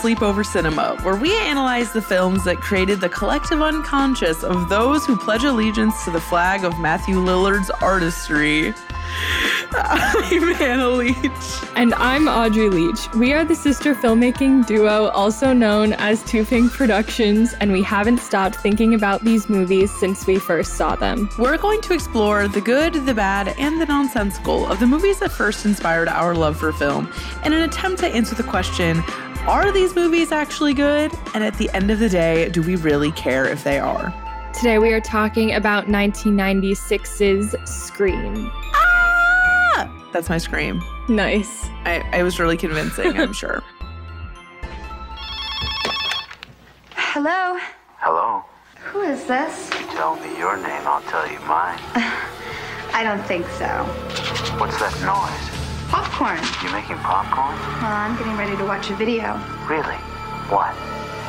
Sleepover Cinema, where we analyze the films that created the collective unconscious of those who pledge allegiance to the flag of Matthew Lillard's artistry. I'm Hannah Leach. And I'm Audrey Leach. We are the sister filmmaking duo, also known as Too Pink Productions, and we haven't stopped thinking about these movies since we first saw them. We're going to explore the good, the bad, and the nonsensical of the movies that first inspired our love for film in an attempt to answer the question are these movies actually good? And at the end of the day, do we really care if they are? Today we are talking about 1996's Scream. Ah! That's my scream. Nice. I, I was really convincing, I'm sure. Hello? Hello. Who is this? You tell me your name, I'll tell you mine. I don't think so. What's that noise? Popcorn. You're making popcorn? Well, I'm getting ready to watch a video. Really? What?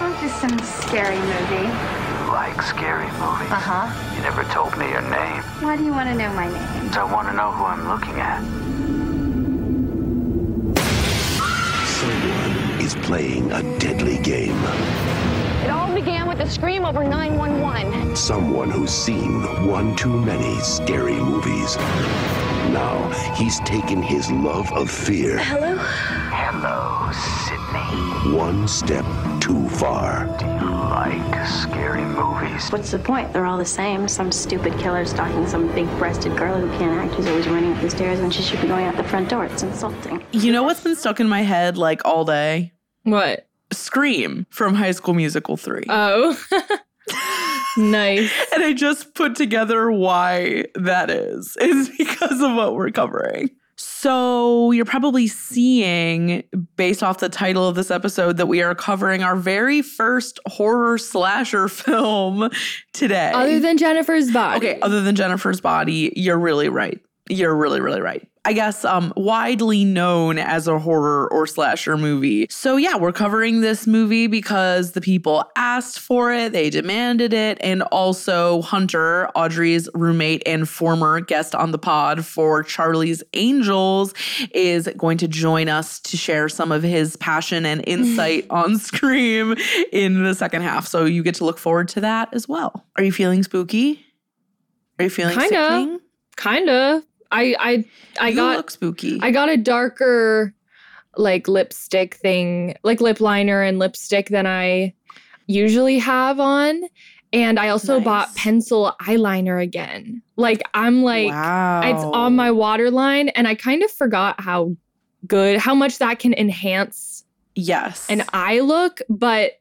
Oh, just some scary movie. You like scary movies? Uh-huh. You never told me your name. Why do you want to know my name? I want to know who I'm looking at. Someone is playing a deadly game. It all began with a scream over 911. Someone who's seen one too many scary movies. Now he's taken his love of fear Hello? Hello, Sidney. one step too far. Do you like scary movies? What's the point? They're all the same. Some stupid killer stalking some big breasted girl who can't act who's always running up the stairs when she should be going out the front door. It's insulting. You know what's been stuck in my head like all day? What? Scream from High School Musical 3. Oh. nice. and I just put together why that is. It's because of what we're covering. So, you're probably seeing, based off the title of this episode, that we are covering our very first horror slasher film today. Other than Jennifer's body. Okay, other than Jennifer's body, you're really right. You're really, really right. I guess um widely known as a horror or slasher movie. So yeah, we're covering this movie because the people asked for it, they demanded it, and also Hunter, Audrey's roommate and former guest on the pod for Charlie's Angels, is going to join us to share some of his passion and insight on Scream in the second half. So you get to look forward to that as well. Are you feeling spooky? Are you feeling Kinda. Kinda. I I I you got look spooky. I got a darker like lipstick thing, like lip liner and lipstick than I usually have on. And I also Nice. bought pencil eyeliner again. Like I'm like wow. it's on my waterline and I kind of forgot how good how much that can enhance yes. an eye look, but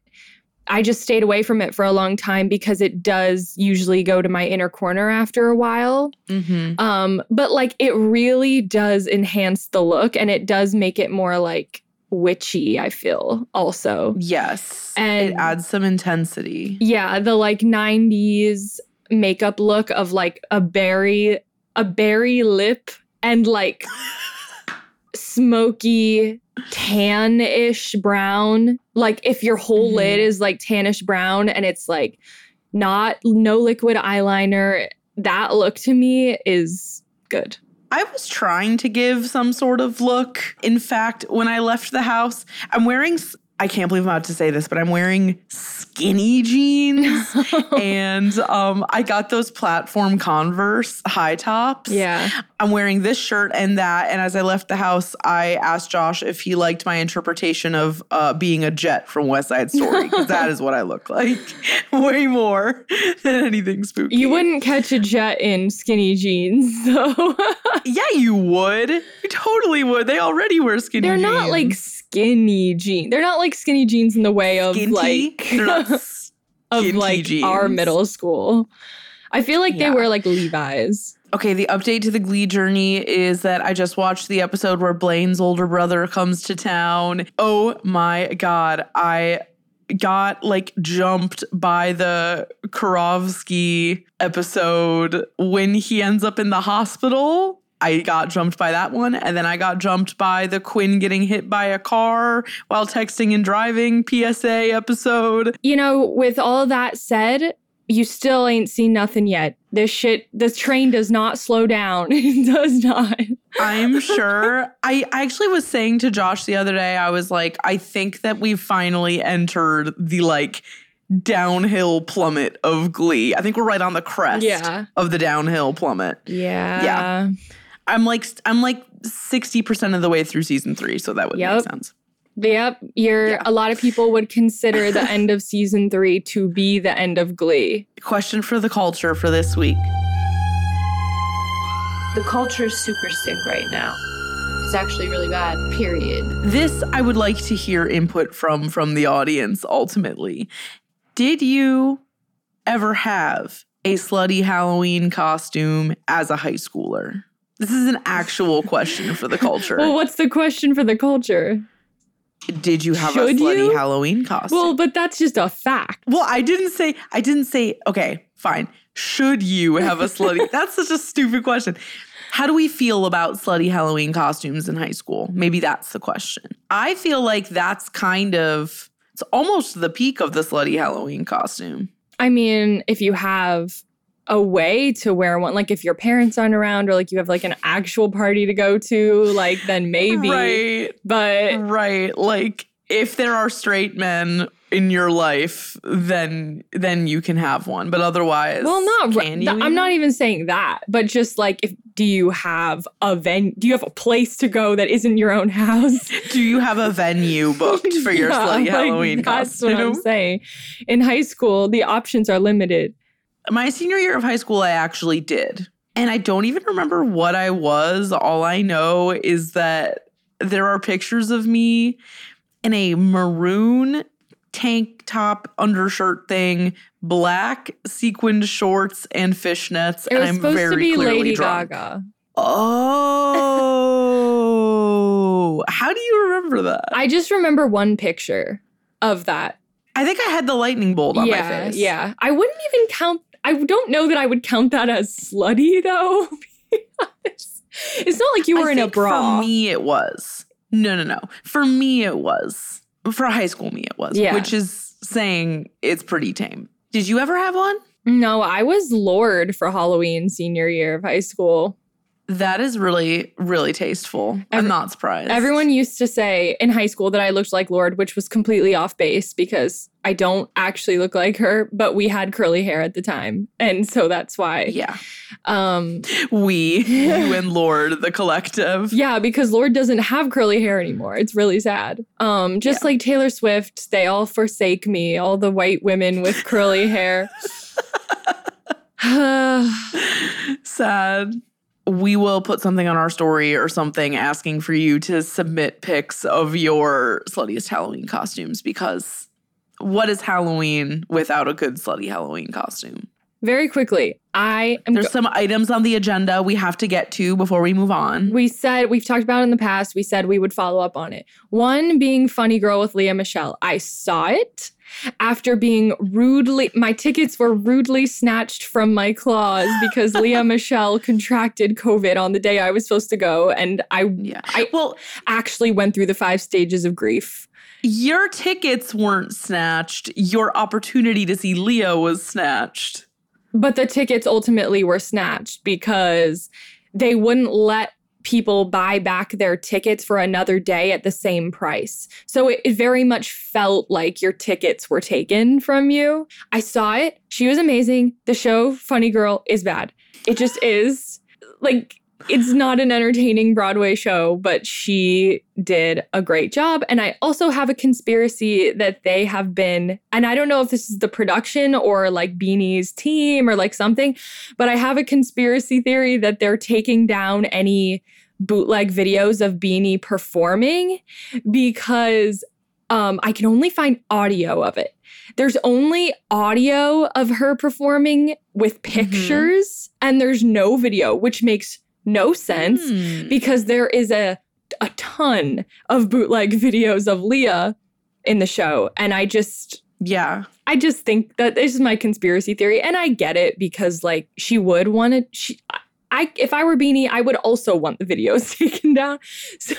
I just stayed away from it for a long time because it does usually go to my inner corner after a while. hmm Um, but like it really does enhance the look and it does make it more like witchy, I feel also. Yes. And- it adds some intensity. Yeah, the like 90s makeup look of like a berry, a berry lip and like smoky tan-ish brown. Like if your whole Mhm. lid is like tannish brown and it's like not no liquid eyeliner, that look to me is good. I was trying to give some sort of look. In fact, when I left the house, I'm wearing, I can't believe I'm about to say this, but I'm wearing skinny jeans. and um, I got those platform Converse high tops. yeah. I'm wearing this shirt and that. And as I left the house, I asked Josh if he liked my interpretation of uh, being a jet from West Side Story, because that is what I look like way more than anything spooky. You wouldn't catch a jet in skinny jeans, though. Yeah, you would. You totally would. They already wear skinny jeans. They're not like skinny jeans. They're not like skinny jeans in the way of Skinty? like of like jeans. our middle school. I feel like Yeah. they wear like Levi's. Okay, the update to the Glee journey is that I just watched the episode where Blaine's older brother comes to town. Oh my god, I got like jumped by the Karofsky episode when he ends up in the hospital. I got jumped by that one, and then I got jumped by the Quinn getting hit by a car while texting and driving PSA episode. You know, with all that said, you still ain't seen nothing yet. This shit, this train does not slow down. it does not. I'm sure. I, I actually was saying to Josh the other day, I was like, I think that we've finally entered the like downhill plummet of Glee. I think we're right on the crest Yeah. of the downhill plummet. Yeah. Yeah. I'm like I'm like 60% of the way through season 3, so that would make sense. Yep. You're Yeah. a lot of people would consider the end of season three to be the end of Glee. Question for the culture for this week. The culture is super sick right now. It's actually really bad, period. This I would like to hear input from from the audience ultimately. Did you ever have a slutty Halloween costume as a high schooler? This is an actual question for the culture. Well, what's the question for the culture? Did you have should a slutty you? Halloween costume? Well, but that's just a fact. Well, I didn't say, I didn't say, okay, fine. Should you have a slutty? That's such a stupid question. How do we feel about slutty Halloween costumes in high school? Maybe that's the question. I feel like that's kind of, it's almost the peak of the slutty Halloween costume. I mean, if you have a way to wear one, like if your parents aren't around or like you have like an actual party to go to, like then maybe. Right. But Right. Like if there are straight men in your life, then then you can have one. But otherwise, well, not can th- I'm not even saying that, but just like if do you have a venue? Do you have a place to go that isn't your own house? Do you have a venue booked for your Yeah, slutty like, Halloween That's costume? what I'm saying. In high school, the options are limited. My senior year of high school, I actually did. And I don't even remember what I was. All I know is that there are pictures of me in a maroon tank top undershirt thing, black sequined shorts and fishnets. It and was I'm supposed very to be clearly Lady drunk. Gaga. Oh, how do you remember that? I, I just remember one picture of that. I think I had the lightning bolt on yeah, my face. yeah. I wouldn't even count. I don't know that I would count that as slutty though. to be honest. it's not like you were I in a bra. For me, it was. No, no, no. For me, it was. For high school me, it was. Yeah. Which is saying it's pretty tame. Did you ever have one? no, I was Lorde for Halloween senior year of high school. That is really, really tasteful. I'm not surprised. Everyone used to say in high school that I looked like Lorde, which was completely off base because I don't actually look like her, but we had curly hair at the time. And so that's why. Yeah. Um We, you and Lorde, the collective. yeah, because Lorde doesn't have curly hair anymore. It's really sad. Um just like Taylor Swift, they all forsake me, all the white women with curly hair. Sad. We will put something on our story or something asking for you to submit pics of your sluttiest Halloween costumes because what is Halloween without a good slutty Halloween costume? Very quickly, I am There's some items on the agenda we have to get to before we move on. We said we've talked about it in the past. We said we would follow up on it. One being Funny Girl with Lea Michele. I saw it after being rudely my tickets were rudely snatched from my claws because Lea Michele contracted COVID on the day I was supposed to go and I Yeah. I Well, actually went through the five stages of grief. Your tickets weren't snatched. Your opportunity to see Leo was snatched. But the tickets ultimately were snatched because they wouldn't let people buy back their tickets for another day at the same price. So it, it very much felt like your tickets were taken from you. I saw it. She was amazing. The show, Funny Girl, is bad. It just is. Like, it's not an entertaining Broadway show, but she did a great job. And I also have a conspiracy that they have been, and I don't know if this is the production or like Beanie's team or like something, but I have a conspiracy theory that they're taking down any bootleg videos of Beanie performing because um, I can only find audio of it. There's only audio of her performing with pictures, and there's no video, which makes no sense Hmm. because there is a a ton of bootleg videos of Lea in the show and I just Yeah. I just think that this is my conspiracy theory and I get it because like she would want to she I if I were Beanie I would also want the videos taken down so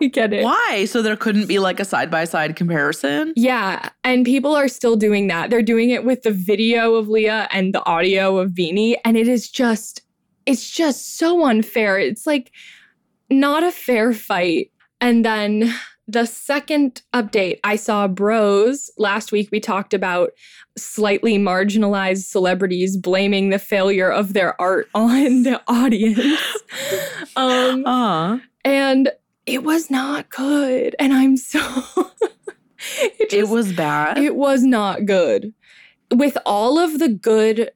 I get it Why? So there couldn't be like a side by side comparison? Yeah, and people are still doing that. They're doing it with the video of Lea and the audio of Beanie, and it is just it's just so unfair. It's like not a fair fight. And then the second update, I saw Bros. Last week, we talked about slightly marginalized celebrities blaming the failure of their art on the audience. um, Uh, and it was not good. And I'm so. it it, was bad. It was not good. With all of the good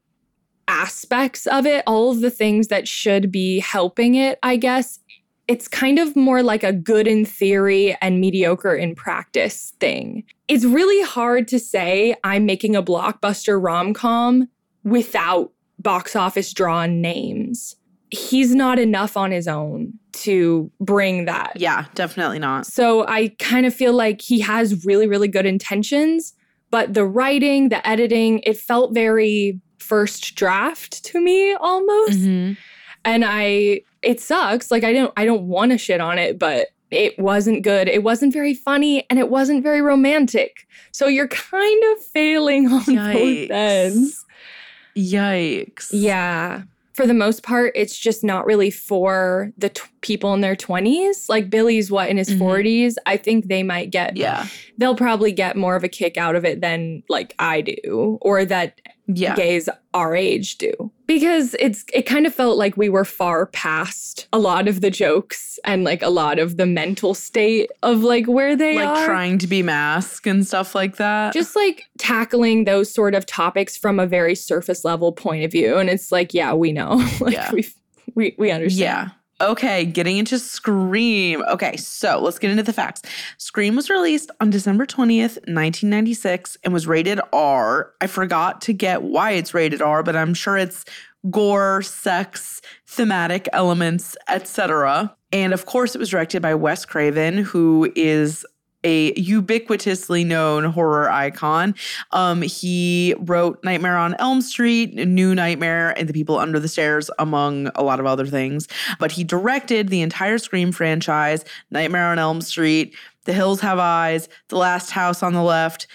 aspects of it, all of the things that should be helping it, I guess, it's kind of more like a good in theory and mediocre in practice thing. It's really hard to say I'm making a blockbuster rom com without box office drawn names. He's not enough on his own to bring that. yeah, definitely not. So I kind of feel like he has really, really good intentions, but the writing, the editing, it felt very first draft to me almost. Mhm. And I it sucks. Like I don't I don't want to shit on it, but it wasn't good. It wasn't very funny and it wasn't very romantic. So you're kind of failing on Yikes. both ends. Yikes. Yeah. For the most part, it's just not really for the t- people in their 20s. Like Billy's what in his Mhm. 40s. I think they might get Yeah. they'll probably get more of a kick out of it than like I do or that Yeah. gays our age do. Because it's it kind of felt like we were far past a lot of the jokes and like a lot of the mental state of like where they like are. trying to be mask and stuff like that. just like tackling those sort of topics from a very surface level point of view and it's like yeah we know like Yeah. we we we understand Yeah. Okay, getting into Scream. Okay, so let's get into the facts. Scream was released on December 20th, 1996, and was rated R. I forgot to get why it's rated R, but I'm sure it's gore, sex, thematic elements, etc. And of course, it was directed by Wes Craven, who is a ubiquitously known horror icon. Um, he wrote Nightmare on Elm Street, New Nightmare, and The People Under the Stairs, among a lot of other things. But he directed the entire Scream franchise, Nightmare on Elm Street, The Hills Have Eyes, The Last House on the Left,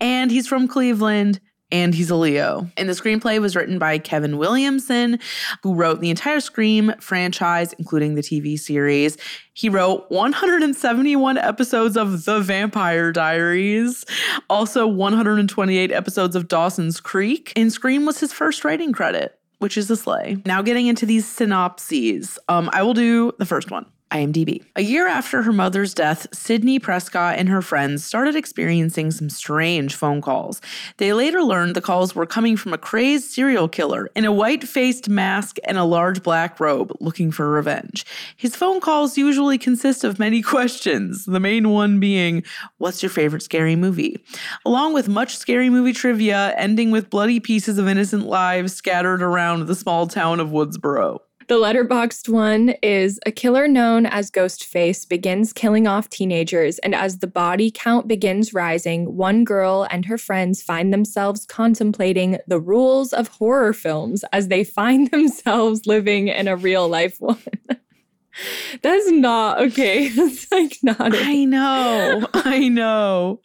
and he's from Cleveland. And he's a Leo. And the screenplay was written by Kevin Williamson, who wrote the entire Scream franchise, including the TV series. He wrote 171 episodes of The Vampire Diaries, also 128 episodes of Dawson's Creek, and Scream was his first writing credit, which is a slay. Now, getting into these synopses, um, I will do the first one. IMDb. A year after her mother's death, Sidney Prescott and her friends started experiencing some strange phone calls. They later learned the calls were coming from a crazed serial killer in a white faced mask and a large black robe looking for revenge. His phone calls usually consist of many questions, the main one being, What's your favorite scary movie? Along with much scary movie trivia, ending with bloody pieces of innocent lives scattered around the small town of Woodsboro. The Letterboxd one is a killer known as Ghostface begins killing off teenagers, and as the body count begins rising, one girl and her friends find themselves contemplating the rules of horror films as they find themselves living in a real life one. That's not okay. That's like not. I know. I know.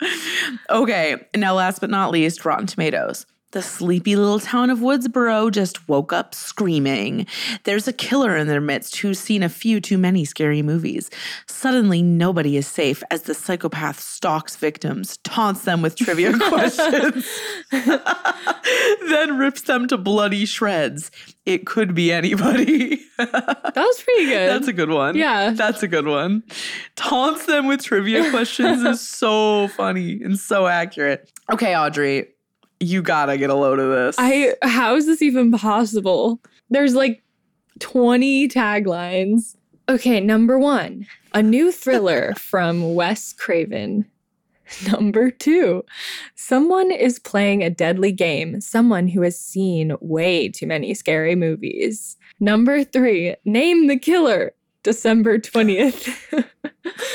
Okay. Now, last but not least, Rotten Tomatoes. The sleepy little town of Woodsboro just woke up screaming. There's a killer in their midst who's seen a few too many scary movies. Suddenly, nobody is safe as the psychopath stalks victims, taunts them with trivia questions, then rips them to bloody shreds. It could be anybody. That was pretty good. That's a good one. Yeah. That's a good one. Taunts them with trivia questions is so funny and so accurate. Okay, Audrey, you gotta get a load of this. I how is this even possible? There's like 20 taglines. Okay, number 1, a new thriller from Wes Craven. Number 2, someone is playing a deadly game, someone who has seen way too many scary movies. Number 3, name the killer. December 20th.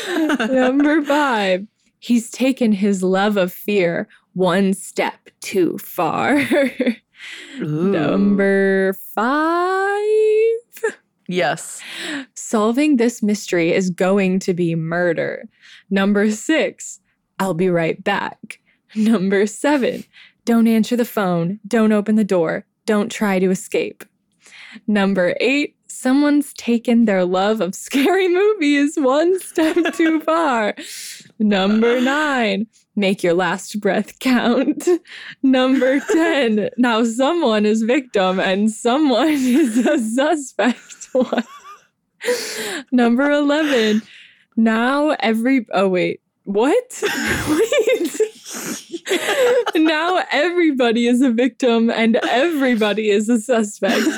Number 5, he's taken his love of fear one step too far. Number five. Yes. Solving this mystery is going to be murder. Number six. I'll be right back. Number seven. Don't answer the phone. Don't open the door. Don't try to escape. Number eight, someone's taken their love of scary movies one step too far. Number nine, make your last breath count. Number 10, now someone is victim and someone is a suspect. What? Number 11, now every, oh wait, what? wait. now everybody is a victim and everybody is a suspect.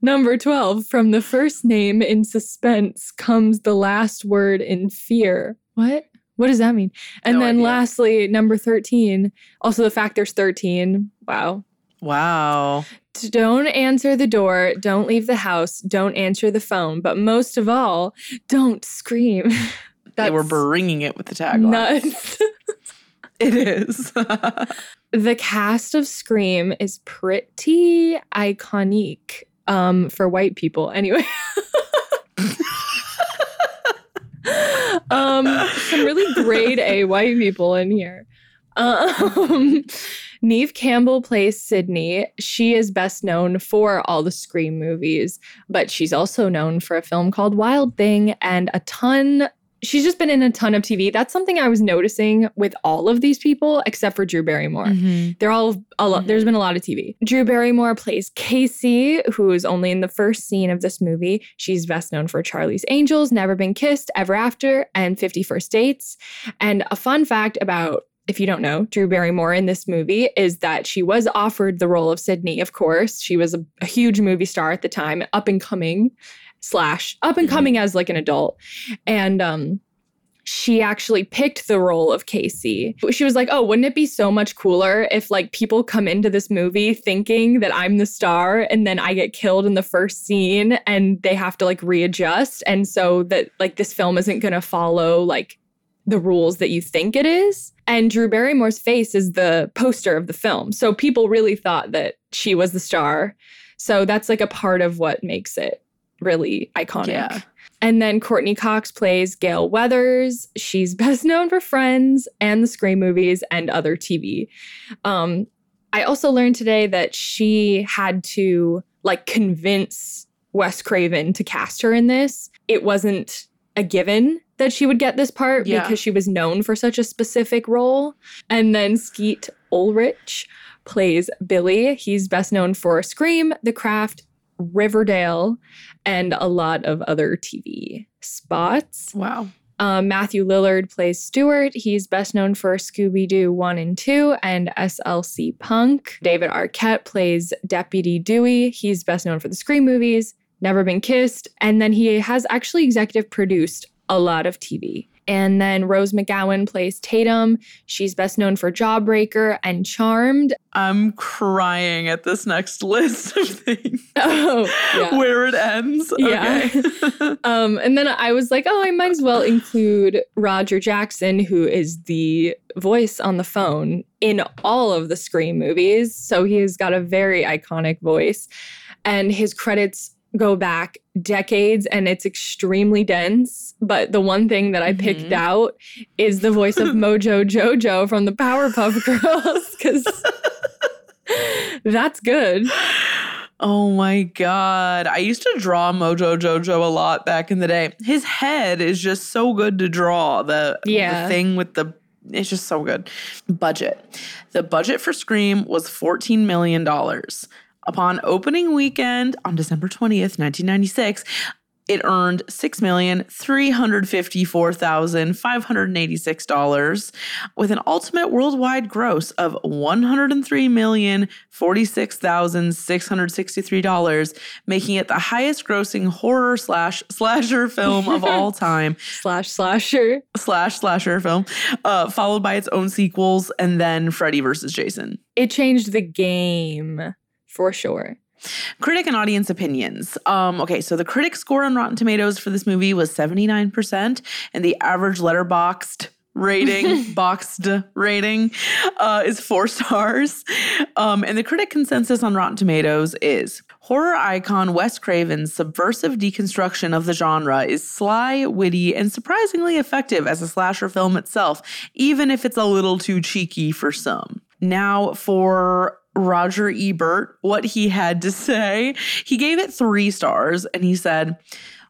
Number 12, from the first name in suspense comes the last word in fear. What? What does that mean? And No then idea. lastly, number 13, also the fact there's 13. Wow. Wow. Don't answer the door, don't leave the house, don't answer the phone, but most of all, don't scream. They were bringing it with the tagline. nuts. It is. the cast of Scream is pretty iconic um, for white people. Anyway. Um, some really grade A white people in here. Um, Neve Campbell plays Sidney. She is best known for all the Scream movies, but she's also known for a film called Wild Thing and a ton. She's just been in a ton of TV. That's something I was noticing with all of these people, except for Drew Barrymore. Mhm. They're all a lot. There's been a lot of TV. Drew Barrymore plays Casey, who is only in the first scene of this movie. She's best known for Charlie's Angels, Never Been Kissed, Ever After, and Fifty First Dates. And a fun fact about if you don't know, Drew Barrymore in this movie is that she was offered the role of Sidney, of course. She was a, a huge movie star at the time, up and coming, slash, up and coming as like an adult. And um she actually picked the role of Casey. She was like, "Oh, wouldn't it be so much cooler if like people come into this movie thinking that I'm the star and then I get killed in the first scene and they have to like readjust and so that like this film isn't going to follow like the rules that you think it is." And Drew Barrymore's face is the poster of the film. So people really thought that she was the star. So that's like a part of what makes it really iconic. Yeah. And then Courteney Cox plays Gale Weathers. She's best known for Friends and the Scream movies and other TV. Um, I also learned today that she had to like convince Wes Craven to cast her in this. It wasn't a given that she would get this part Yeah. because she was known for such a specific role. And then Skeet Ulrich plays Billy. He's best known for Scream, The Craft, Riverdale, and a lot of other TV spots. Wow. Um, Matthew Lillard plays Stewart. He's best known for Scooby Doo 1 and 2 and SLC Punk. David Arquette plays Deputy Dewey. He's best known for the Scream movies, Never Been Kissed, and then he has actually executive produced a lot of TV. And then Rose McGowan plays Tatum. She's best known for Jawbreaker and Charmed. I'm crying at this next list of things. Oh, yeah. Where it ends. Yeah. Okay. Um, and then I was like, oh, I might as well include Roger Jackson, who is the voice on the phone in all of the Scream movies. So he's got a very iconic voice. And his credits go back decades and it's extremely dense. But the one thing that I picked Mhm. out is the voice of Mojo Jojo from the Powerpuff Girls, because that's good. Oh my god. I used to draw Mojo Jojo a lot back in the day. His head is just so good to draw. The, Yeah. the thing with the it's just so good. Budget. The budget for Scream was $14 million. Upon opening weekend on December 20th, 1996, it earned $6,354,586 with an ultimate worldwide gross of $103,046,663, making it the highest grossing horror slash slasher film of all time Slash slasher. slash slasher film, uh, followed by its own sequels and then Freddy versus Jason. It changed the game for sure. Critic and audience opinions. Um, okay, so the critic score on Rotten Tomatoes for this movie was 79%, and the average Letterboxd rating, boxed rating, uh, is four stars. Um, and the critic consensus on Rotten Tomatoes is horror icon Wes Craven's subversive deconstruction of the genre is sly, witty, and surprisingly effective as a slasher film itself, even if it's a little too cheeky for some. Now, for Roger Ebert what he had to say. He gave it three stars and he said,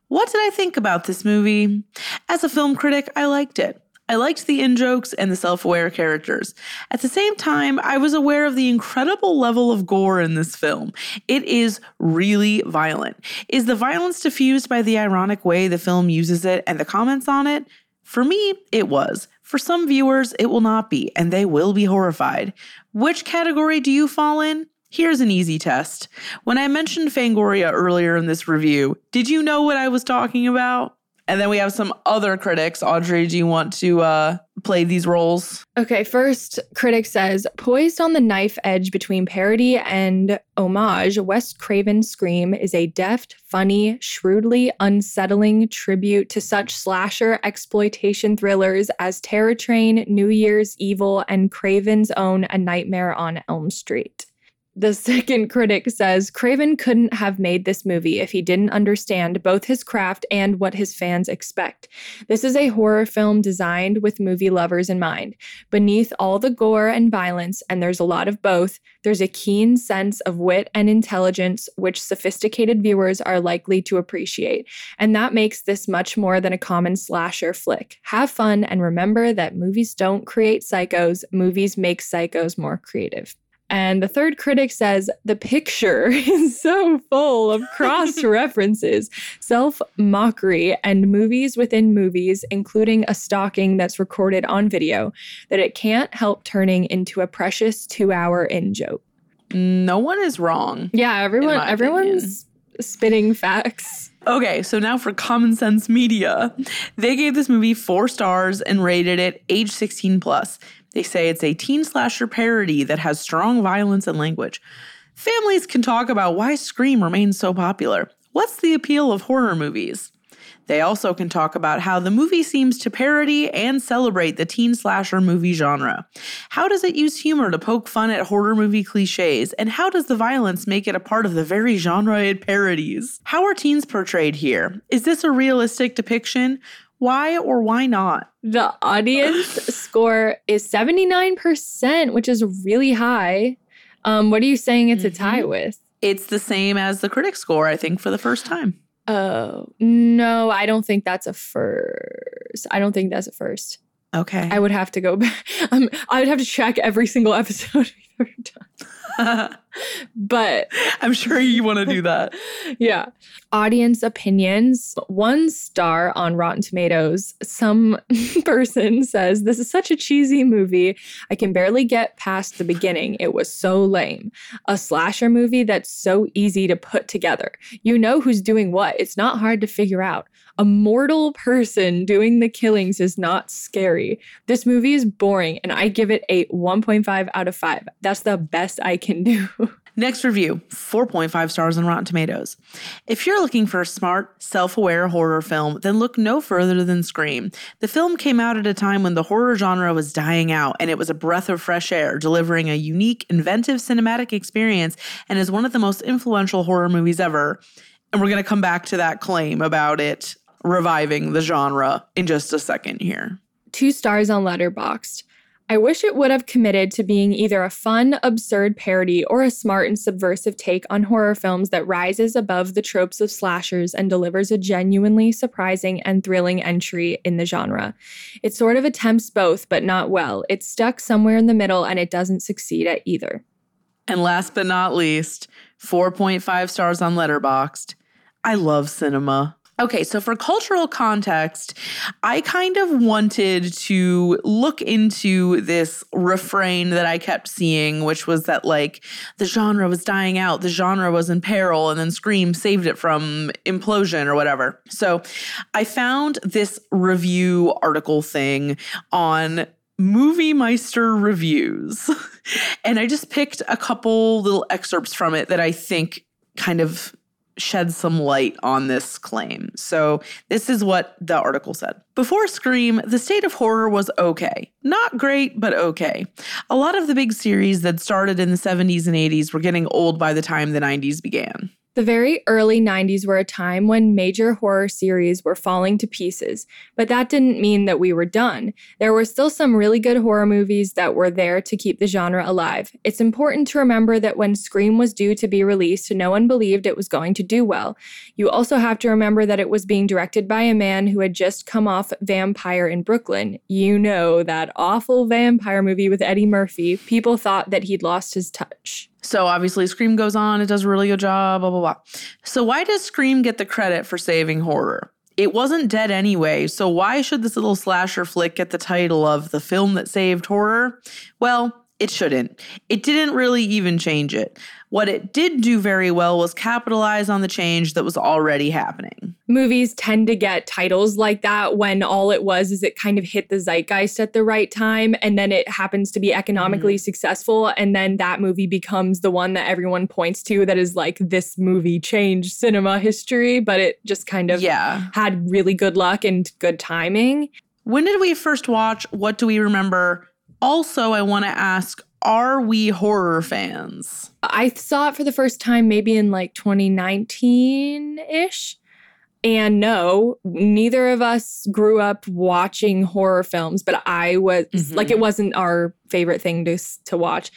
What did I think about this movie? As a film critic, I liked it. I liked the in jokes and the self aware characters. At the same time, I was aware of the incredible level of gore in this film. It is really violent. Is the violence diffused by the ironic way the film uses it and the comments on it? For me, it was. For some viewers, it will not be, and they will be horrified. Which category do you fall in? Here's an easy test. When I mentioned Fangoria earlier in this review, did you know what I was talking about? And then we have some other critics. Audrey, do you want to uh, play these roles? Okay, first, critic says poised on the knife edge between parody and homage, Wes Craven's Scream is a deft, funny, shrewdly unsettling tribute to such slasher exploitation thrillers as Terror Train, New Year's Evil, and Craven's own A Nightmare on Elm Street. The second critic says Craven couldn't have made this movie if he didn't understand both his craft and what his fans expect. This is a horror film designed with movie lovers in mind. Beneath all the gore and violence, and there's a lot of both, there's a keen sense of wit and intelligence which sophisticated viewers are likely to appreciate. And that makes this much more than a common slasher flick. Have fun and remember that movies don't create psychos, movies make psychos more creative. And the third critic says the picture is so full of cross references, self mockery, and movies within movies, including a stalking that's recorded on video, that it can't help turning into a precious two hour in joke. No one is wrong. Yeah, everyone, everyone's spitting facts. Okay, so now for Common Sense Media. They gave this movie four stars and rated it age 16 plus. They say it's a teen slasher parody that has strong violence and language. Families can talk about why Scream remains so popular. What's the appeal of horror movies? They also can talk about how the movie seems to parody and celebrate the teen slasher movie genre. How does it use humor to poke fun at horror movie cliches? And how does the violence make it a part of the very genre it parodies? How are teens portrayed here? Is this a realistic depiction? Why or why not? The audience score is 79%, which is really high. Um, what are you saying it's mm-hmm. a tie with? It's the same as the critic score, I think, for the first time. Oh, no, I don't think that's a first. I don't think that's a first. Okay. I would have to go back. Um, I would have to check every single episode ever done. but I'm sure you want to do that. yeah. Audience opinions one star on Rotten Tomatoes. Some person says, This is such a cheesy movie. I can barely get past the beginning. It was so lame. A slasher movie that's so easy to put together. You know who's doing what. It's not hard to figure out. A mortal person doing the killings is not scary. This movie is boring, and I give it a 1.5 out of 5. That's the best I can do. Next review 4.5 stars on Rotten Tomatoes. If you're looking for a smart, self aware horror film, then look no further than Scream. The film came out at a time when the horror genre was dying out, and it was a breath of fresh air, delivering a unique, inventive cinematic experience and is one of the most influential horror movies ever. And we're going to come back to that claim about it reviving the genre in just a second here. Two stars on Letterboxd. I wish it would have committed to being either a fun, absurd parody or a smart and subversive take on horror films that rises above the tropes of slashers and delivers a genuinely surprising and thrilling entry in the genre. It sort of attempts both, but not well. It's stuck somewhere in the middle and it doesn't succeed at either. And last but not least, 4.5 stars on Letterboxd. I love cinema. Okay, so for cultural context, I kind of wanted to look into this refrain that I kept seeing, which was that like the genre was dying out, the genre was in peril, and then Scream saved it from implosion or whatever. So I found this review article thing on Movie Meister reviews. and I just picked a couple little excerpts from it that I think kind of shed some light on this claim. So, this is what the article said. Before Scream, the state of horror was okay. Not great, but okay. A lot of the big series that started in the 70s and 80s were getting old by the time the 90s began. The very early 90s were a time when major horror series were falling to pieces, but that didn't mean that we were done. There were still some really good horror movies that were there to keep the genre alive. It's important to remember that when Scream was due to be released, no one believed it was going to do well. You also have to remember that it was being directed by a man who had just come off Vampire in Brooklyn. You know, that awful vampire movie with Eddie Murphy. People thought that he'd lost his touch. So obviously, Scream goes on, it does a really good job, blah, blah, blah. So, why does Scream get the credit for saving horror? It wasn't dead anyway, so why should this little slasher flick get the title of the film that saved horror? Well, it shouldn't. It didn't really even change it. What it did do very well was capitalize on the change that was already happening. Movies tend to get titles like that when all it was is it kind of hit the zeitgeist at the right time and then it happens to be economically mm-hmm. successful and then that movie becomes the one that everyone points to that is like this movie changed cinema history but it just kind of yeah. had really good luck and good timing. When did we first watch What Do We Remember? Also, I want to ask are we horror fans? I saw it for the first time maybe in like 2019 ish. And no, neither of us grew up watching horror films, but I was mm-hmm. like, it wasn't our favorite thing to, to watch,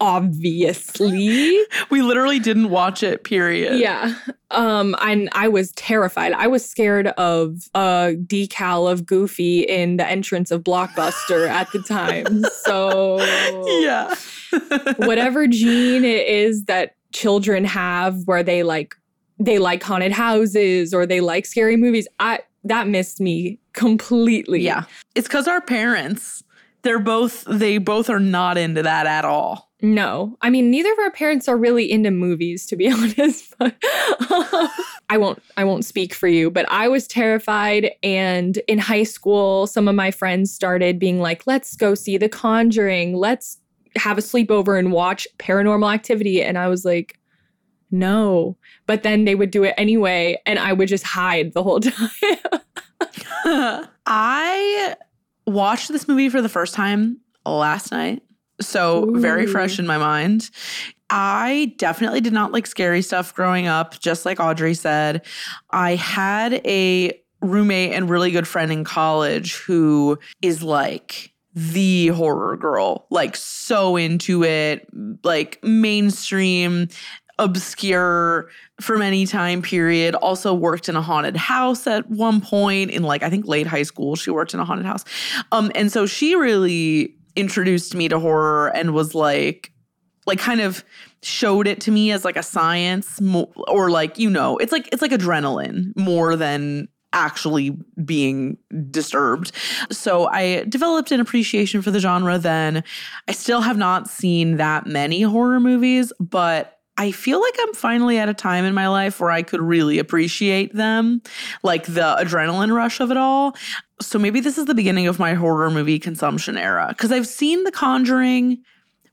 obviously. we literally didn't watch it, period. Yeah. Um, and I was terrified. I was scared of a decal of Goofy in the entrance of Blockbuster at the time. So, yeah. whatever gene it is that children have where they like they like haunted houses or they like scary movies. I that missed me completely. Yeah. It's cuz our parents they're both they both are not into that at all. No. I mean neither of our parents are really into movies to be honest, but I won't I won't speak for you, but I was terrified and in high school some of my friends started being like, "Let's go see The Conjuring. Let's have a sleepover and watch Paranormal Activity." And I was like, no. But then they would do it anyway, and I would just hide the whole time. I watched this movie for the first time last night. So, Ooh. very fresh in my mind. I definitely did not like scary stuff growing up, just like Audrey said. I had a roommate and really good friend in college who is like the horror girl, like so into it, like mainstream obscure from any time period. Also worked in a haunted house at one point in like I think late high school. She worked in a haunted house. Um and so she really introduced me to horror and was like like kind of showed it to me as like a science or like you know it's like it's like adrenaline more than actually being disturbed. So I developed an appreciation for the genre then. I still have not seen that many horror movies, but I feel like I'm finally at a time in my life where I could really appreciate them, like the adrenaline rush of it all. So maybe this is the beginning of my horror movie consumption era because I've seen The Conjuring,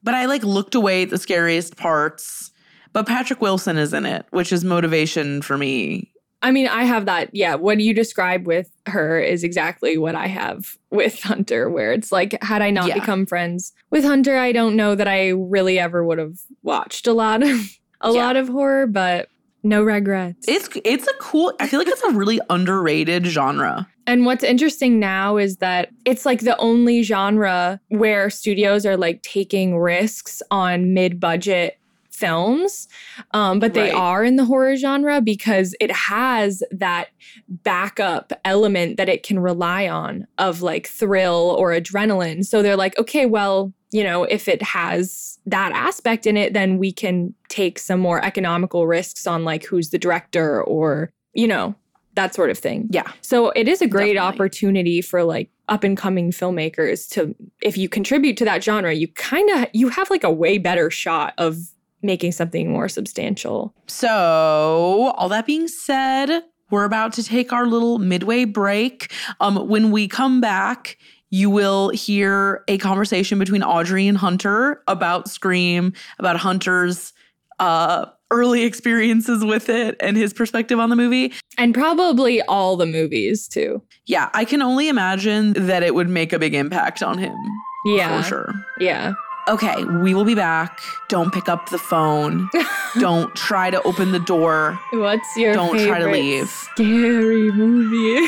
but I like looked away at the scariest parts. But Patrick Wilson is in it, which is motivation for me I mean, I have that. Yeah, what you describe with her is exactly what I have with Hunter, where it's like, had I not yeah. become friends with Hunter, I don't know that I really ever would have watched a lot of a yeah. lot of horror, but no regrets. It's it's a cool. I feel like it's a really underrated genre. And what's interesting now is that it's like the only genre where studios are like taking risks on mid-budget films, um, but they right. are in the horror genre because it has that backup element that it can rely on of like thrill or adrenaline. So they're like, okay, well, you know, if it has that aspect in it, then we can take some more economical risks on like who's the director or, you know, that sort of thing. Yeah. So it is a great Definitely. opportunity for like up and coming filmmakers to if you contribute to that genre, you kind of you have like a way better shot of making something more substantial. So, all that being said, we're about to take our little midway break. Um, when we come back, you will hear a conversation between Audrey and Hunter about Scream, about Hunter's uh, early experiences with it and his perspective on the movie. And probably all the movies too. Yeah, I can only imagine that it would make a big impact on him. Yeah. For sure. Yeah. Okay, we will be back. Don't pick up the phone. Don't try to open the door. What's your Don't try to leave. Scary movie.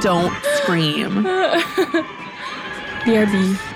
Don't scream. BRB.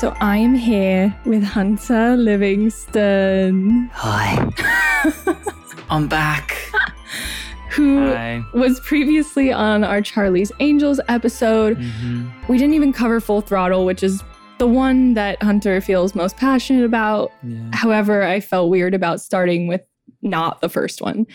So I am here with Hunter Livingston, Hi. I'm back. who Hi. was previously on our Charlie's Angels episode. Mhm. We didn't even cover Full Throttle, which is the one that Hunter feels most passionate about. Yeah. However, I felt weird about starting with not the first one.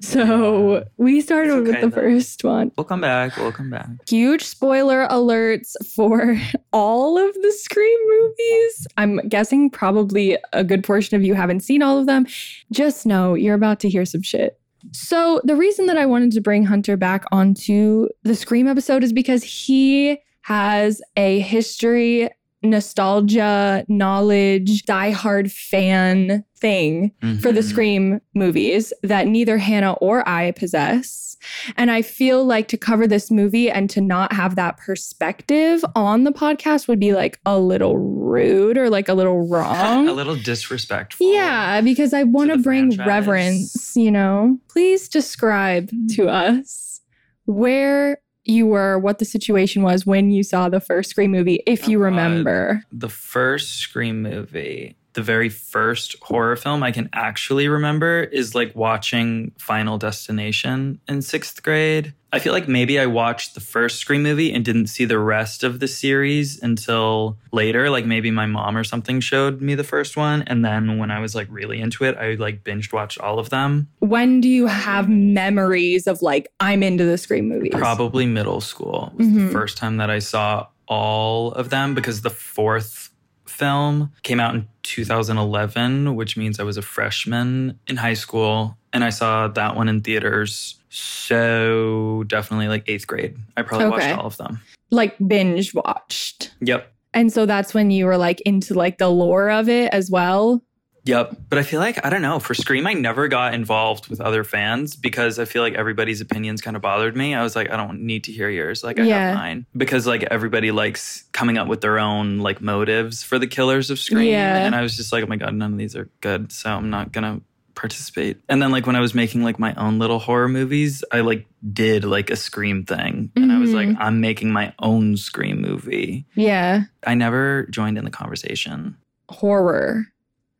So we started It's with the though. first one. Welcome back. Welcome back. Huge spoiler alerts for all of the Scream movies. I'm guessing probably a good portion of you haven't seen all of them. Just know you're about to hear some shit. So, the reason that I wanted to bring Hunter back onto the Scream episode is because he has a history, nostalgia, knowledge, diehard fan thing for the Mhm. Scream movies that neither Hannah or I possess. And I feel like to cover this movie and to not have that perspective on the podcast would be like a little rude or like a little wrong. a little disrespectful. Yeah, because I want to bring franchise. reverence, you know. Please describe to us where you were, what the situation was when you saw the first Scream movie, if oh you Oh, God. remember. The first Scream movie, the very first horror film I can actually remember is like watching Final Destination in sixth grade. I feel like maybe I watched the first Scream movie and didn't see the rest of the series until later. Like maybe my mom or something showed me the first one. And then when I was like really into it, I like binged watched all of them. When do you have memories of like, I'm into the Scream movies? Probably middle school was Mhm. the first time that I saw all of them because the fourth film came out in 2011, which means I was a freshman in high school. And I saw that one in theaters. So definitely like eighth grade. I probably Okay. watched all of them. Like binge watched. Yep. And so that's when you were like into like the lore of it as well. Yep. But I feel like, I don't know, for Scream, I never got involved with other fans because I feel like everybody's opinions kind of bothered me. I was like, I don't need to hear yours. Like, I Yeah. have mine. Because, like, everybody likes coming up with their own, like, motives for the killers of Scream. Yeah. And I was just like, oh my God, none of these are good. So I'm not going to participate. And then, like, when I was making, like, my own little horror movies, I, like, did, like, a Scream thing. And I was like, Mhm. I'm making my own Scream movie. Yeah. I never joined in the conversation. Horror,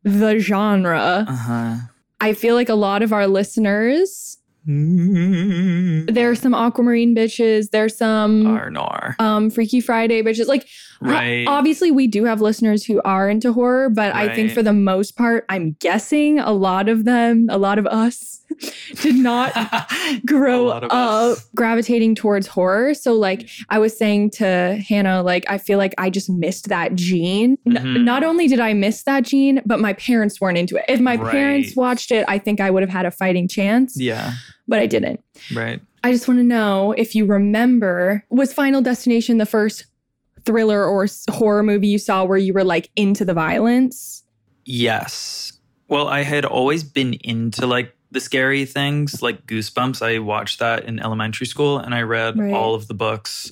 the genre. Uh huh. I feel like a lot of our listeners, there's some Aquamarine bitches, there's some Arnar. um Freaky Friday bitches. Like Right. obviously we do have listeners who are into horror, but I think for the most part, I'm guessing a lot of them, a lot of us did not grow A lot of up us. gravitating towards horror. So like I was saying to Hannah, like I feel like I just missed that gene. N- Mhm. not only did I miss that gene, but my parents weren't into it. If my parents watched it, I think I would have had a fighting chance, Yeah, but I didn't. right. I just want to know if you remember was Final Destination the first thriller or horror movie you saw where you were like into the violence? Yes. Well, I had always been into like the scary things like Goosebumps. I watched that in elementary school and I read Right. all of the books,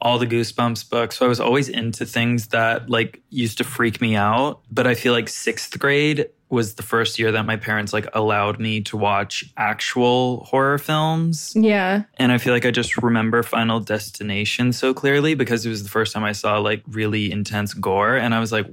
all the Goosebumps books. So I was always into things that like used to freak me out. But I feel like sixth grade was the first year that my parents like allowed me to watch actual horror films. Yeah. And I feel like I just remember Final Destination so clearly because it was the first time I saw like really intense gore. And I was like,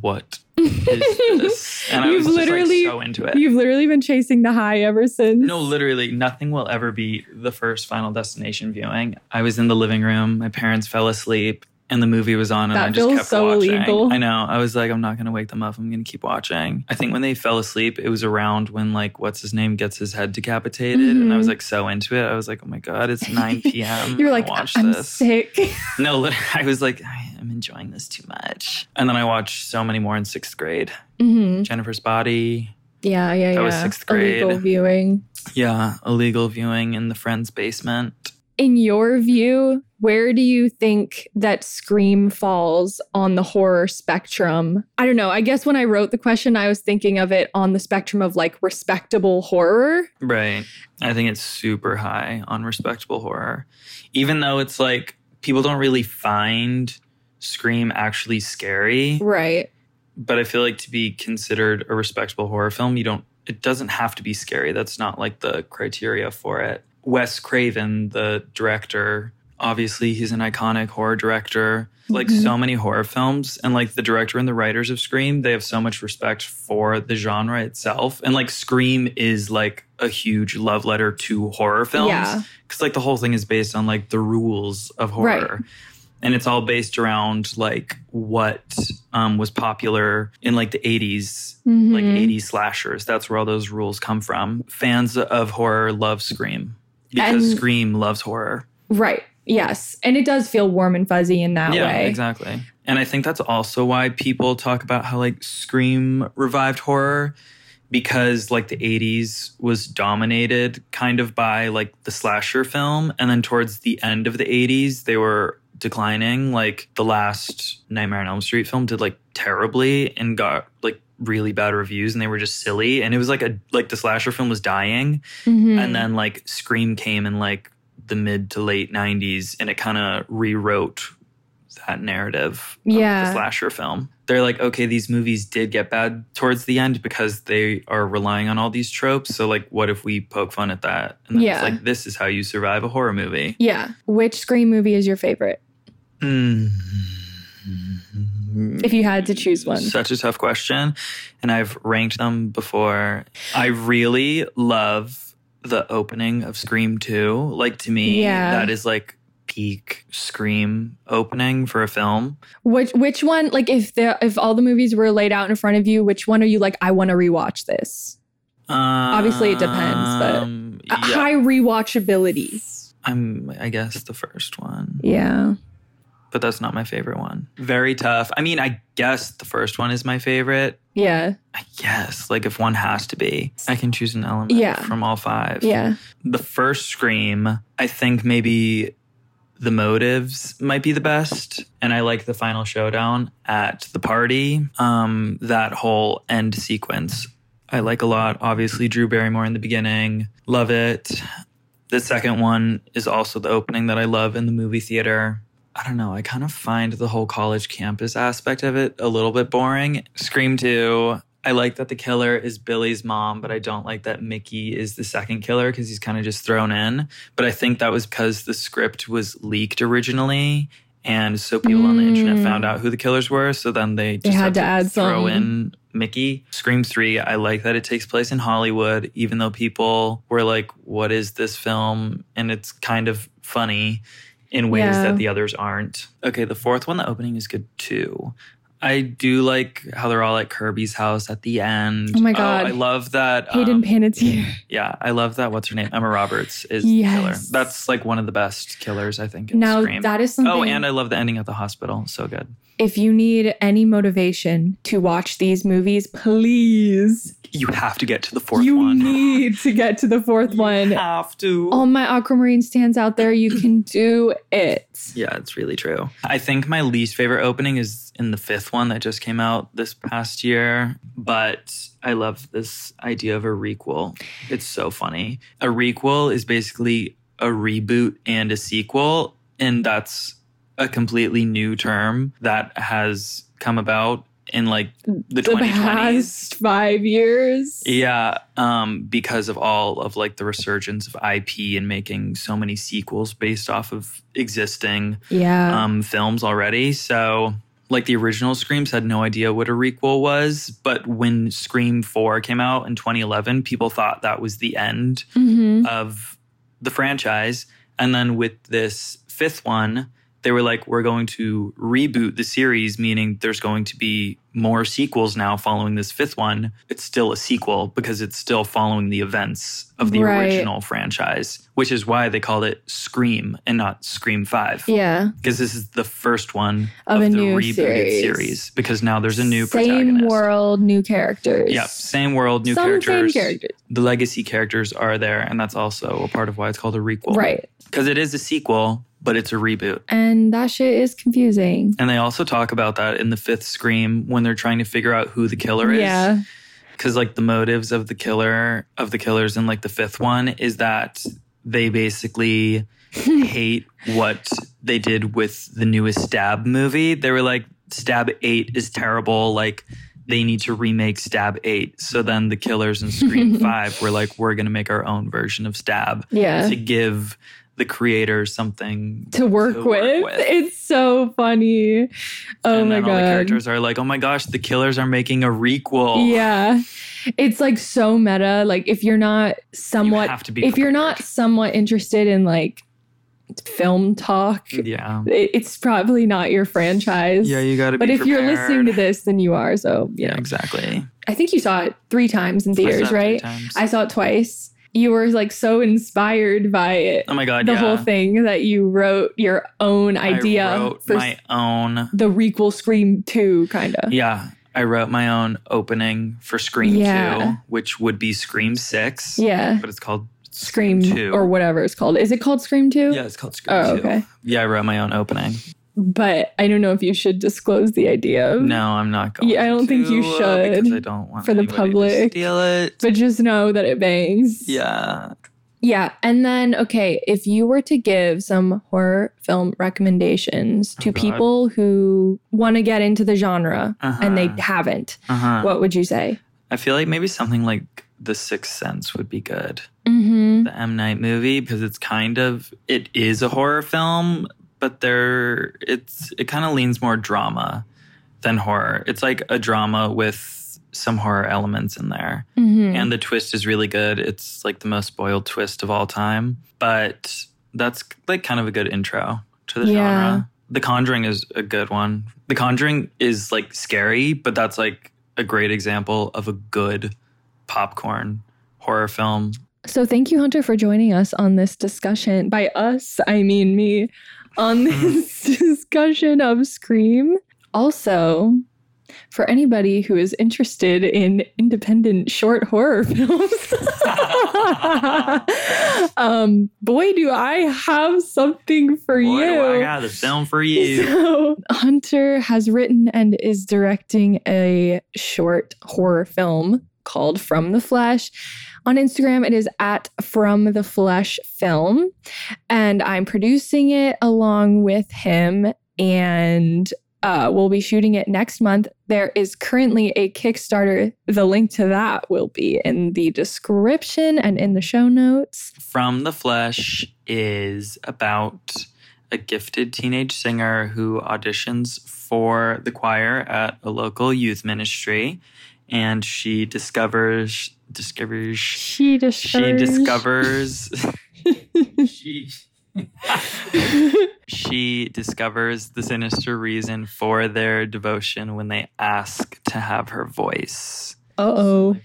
what is this? And I You've was literally- just like so into it. You've literally been chasing the high ever since. No, literally, nothing will ever be the first Final Destination viewing. I was in the living room, my parents fell asleep, and the movie was on, and That I just kept so watching. illegal. I know. I was like, I'm not going to wake them up. I'm going to keep watching. I think when they fell asleep, it was around when, like, what's his name gets his head decapitated. And I was Mhm. like so into it. I was like, oh my God, it's 9 p.m. You're like, Watch I'm this. sick. No, I was like, I am enjoying this too much. And then I watched so many more in sixth grade. hmm Jennifer's Body. Yeah, yeah, yeah. That was sixth grade. Illegal viewing. Yeah, illegal viewing in the friend's basement. In your view, where do you think that Scream falls on the horror spectrum? I don't know. I guess when I wrote the question, I was thinking of it on the spectrum of like respectable horror. Right. I think it's super high on respectable horror. Even though it's like people don't really find Scream actually scary, Right. but I feel like to be considered a respectable horror film, you don't it doesn't have to be scary. That's not like the criteria for it. Wes Craven, the director, obviously he's an iconic horror director. Like Mhm. so many horror films and like the director and the writers of Scream, they have so much respect for the genre itself. And like Scream is like a huge love letter to horror films Yeah. because like the whole thing is based on like the rules of horror and it's all based around like what um, was popular in like the 80s like Mhm. 80s slashers that's where all those rules come from fans of horror love scream because And- scream loves horror Right. Yes. And it does feel warm and fuzzy in that yeah way. exactly and i think that's also why people talk about how like scream revived horror because like the 80s was dominated kind of by like the slasher film and then towards the end of the 80s they were declining like the last nightmare on elm street film did like terribly and got like really bad reviews and they were just silly and it was like a like the slasher film was dying Mhm. and then like scream came in like the mid to late 90s and it kind of rewrote that narrative of Yeah. the slasher film they're like okay these movies did get bad towards the end because they are relying on all these tropes so like what if we poke fun at that and Yeah. it's like this is how you survive a horror movie yeah. Which Scream movie is your favorite? Mm. If you had to choose one. Such a tough question. And I've ranked them before. I really love the opening of Scream 2. Like to me, Yeah. that is like peak Scream opening for a film. Which which one like if the if all the movies were laid out in front of you, which one are you like I want to rewatch this? Obviously it depends, but Um, yeah, high rewatchability. I'm I guess the first one. Yeah. But that's not my favorite one. Very tough. I mean, I guess the first one is my favorite. Yeah. I guess like if one has to be, I can choose an element Yeah. from all five. Yeah. the first scream i think maybe the motives might be the best and i like the final showdown at the party um that whole end sequence i like a lot obviously drew barrymore in the beginning love it the second one is also the opening that i love in the movie theater I don't know. I kind of find the whole college campus aspect of it a little bit boring. Scream 2, I like that the killer is Billy's mom, but I don't like that Mickey is the second killer because he's kind of just thrown in. But I think that was because the script was leaked originally. And so people on the internet Mm. found out who the killers were. So then they just had to add throw something. in Mickey. Scream 3, I like that it takes place in Hollywood, even though people were like, what is this film? And it's kind of funny in ways Yeah. that the others aren't. Okay, the fourth one, the opening is good too. I do like how they're all at Kirby's house at the end. Oh my God. I love that. Hayden um, Panettiere. yeah, I love that. What's her name? Emma Roberts is Yes. the killer. That's like one of the best killers, I think. In Now Scream. that is something Oh, and I love the ending at the hospital. So good. If you need any motivation to watch these movies, please. You have to get to the fourth you one. You need to get to the fourth one. You have to. All my aquamarine stands out there, you can do it. Yeah, it's really true. I think my least favorite opening is in the fifth fifth one that just came out this past year, but I love this idea of a requel. It's so funny. A requel is basically a reboot and a sequel, and that's a completely new term that has come about in like the, The 2020s. past five years. Yeah, um, because of all of like the resurgence of IP and making so many sequels based off of existing Yeah. um, films already. So, like the original Screams had no idea what a requel was, but when Scream 4 came out in 2011, people thought that was the end Mhm. of the franchise. And then with this fifth one, they were like, we're going to reboot the series, meaning there's going to be more sequels now following this fifth one. It's still a sequel because it's still following the events of the Right. original franchise, which is why they called it Scream and not Scream 5 Yeah. because this is the first one Of of, a the new rebooted series. series. because now there's a new Same protagonist. world, new characters. Yep, same world, new Some same characters. characters. The legacy characters are there, and that's also a part of why it's called a requel. Right. Because it is a sequel, but it's a reboot. And that shit is confusing. And they also talk about that in the fifth Scream when they're trying to figure out who the killer is. Yeah. Because like the motives of the killer of the killers in like the fifth one is that they basically hate what they did with the newest Stab movie. They were like, Stab 8 is terrible. Like, they need to remake Stab 8. So then the killers in Scream 5 were like, we're going to make our own version of Stab Yeah. to give the creator something To work, to with. It's so funny. Oh and my then all the characters are like, oh my gosh, the killers are making a requel. Yeah. It's like so meta. Like if you're not somewhat have to be if you're not somewhat interested in like film talk, Yeah. it's probably not your franchise. Yeah, you gotta But be if you're listening to this, then you are. So you Yeah, know. exactly. I think you saw it three times in I saw it theaters, right? I saw it twice. You were like so inspired by it. Oh my God, The yeah. whole thing that you wrote your own idea I wrote for my own. the requel Scream 2, kind of. Yeah, I wrote my own opening for Scream Yeah. 2, which would be Scream 6. Yeah. But it's called Scream 2. or whatever it's called. Is it called Scream 2? Yeah, it's called Scream Oh, 2. okay. Yeah, I wrote my own opening. But I don't know if you should disclose the idea. of- No, I'm not going Yeah, I don't think you uh, should. because I don't want for the to public. steal it. But just know that it bangs. Yeah. Yeah. And then, okay, if you were to give some horror film recommendations to Oh, people who want to get into the genre and they Uh-huh. haven't, Uh-huh. what would you say? I feel like maybe something like The Sixth Sense would be good. Mm-hmm. The M Night movie because it's kind of it is a horror film, but there it's it kind of leans more drama than horror. It's like a drama with some horror elements in there. Mhm. And the twist is really good. It's like the most spoiled twist of all time. But that's like kind of a good intro to the Yeah. genre. The Conjuring is a good one. The Conjuring is like scary, but that's like a great example of a good popcorn horror film. So thank you, Hunter, for joining us on this discussion. By us, I mean me, on this discussion of Scream. Also, for anybody who is interested in independent short horror films, um, boy, do I have something for Boy, you. do I got a film for you. So, Hunter has written and is directing a short horror film called From the Flesh. On Instagram, it is at From the Flesh Film. And I'm producing it along with him. And uh, we'll be shooting it next month. There is currently a Kickstarter. The link to that will be in the description and in the show notes. From the Flesh is about a gifted teenage singer who auditions for the choir at a local youth ministry and she discovers discovers She she discovers- discovers she she discovers the sinister reason for their devotion when they ask to have her voice. Uh oh.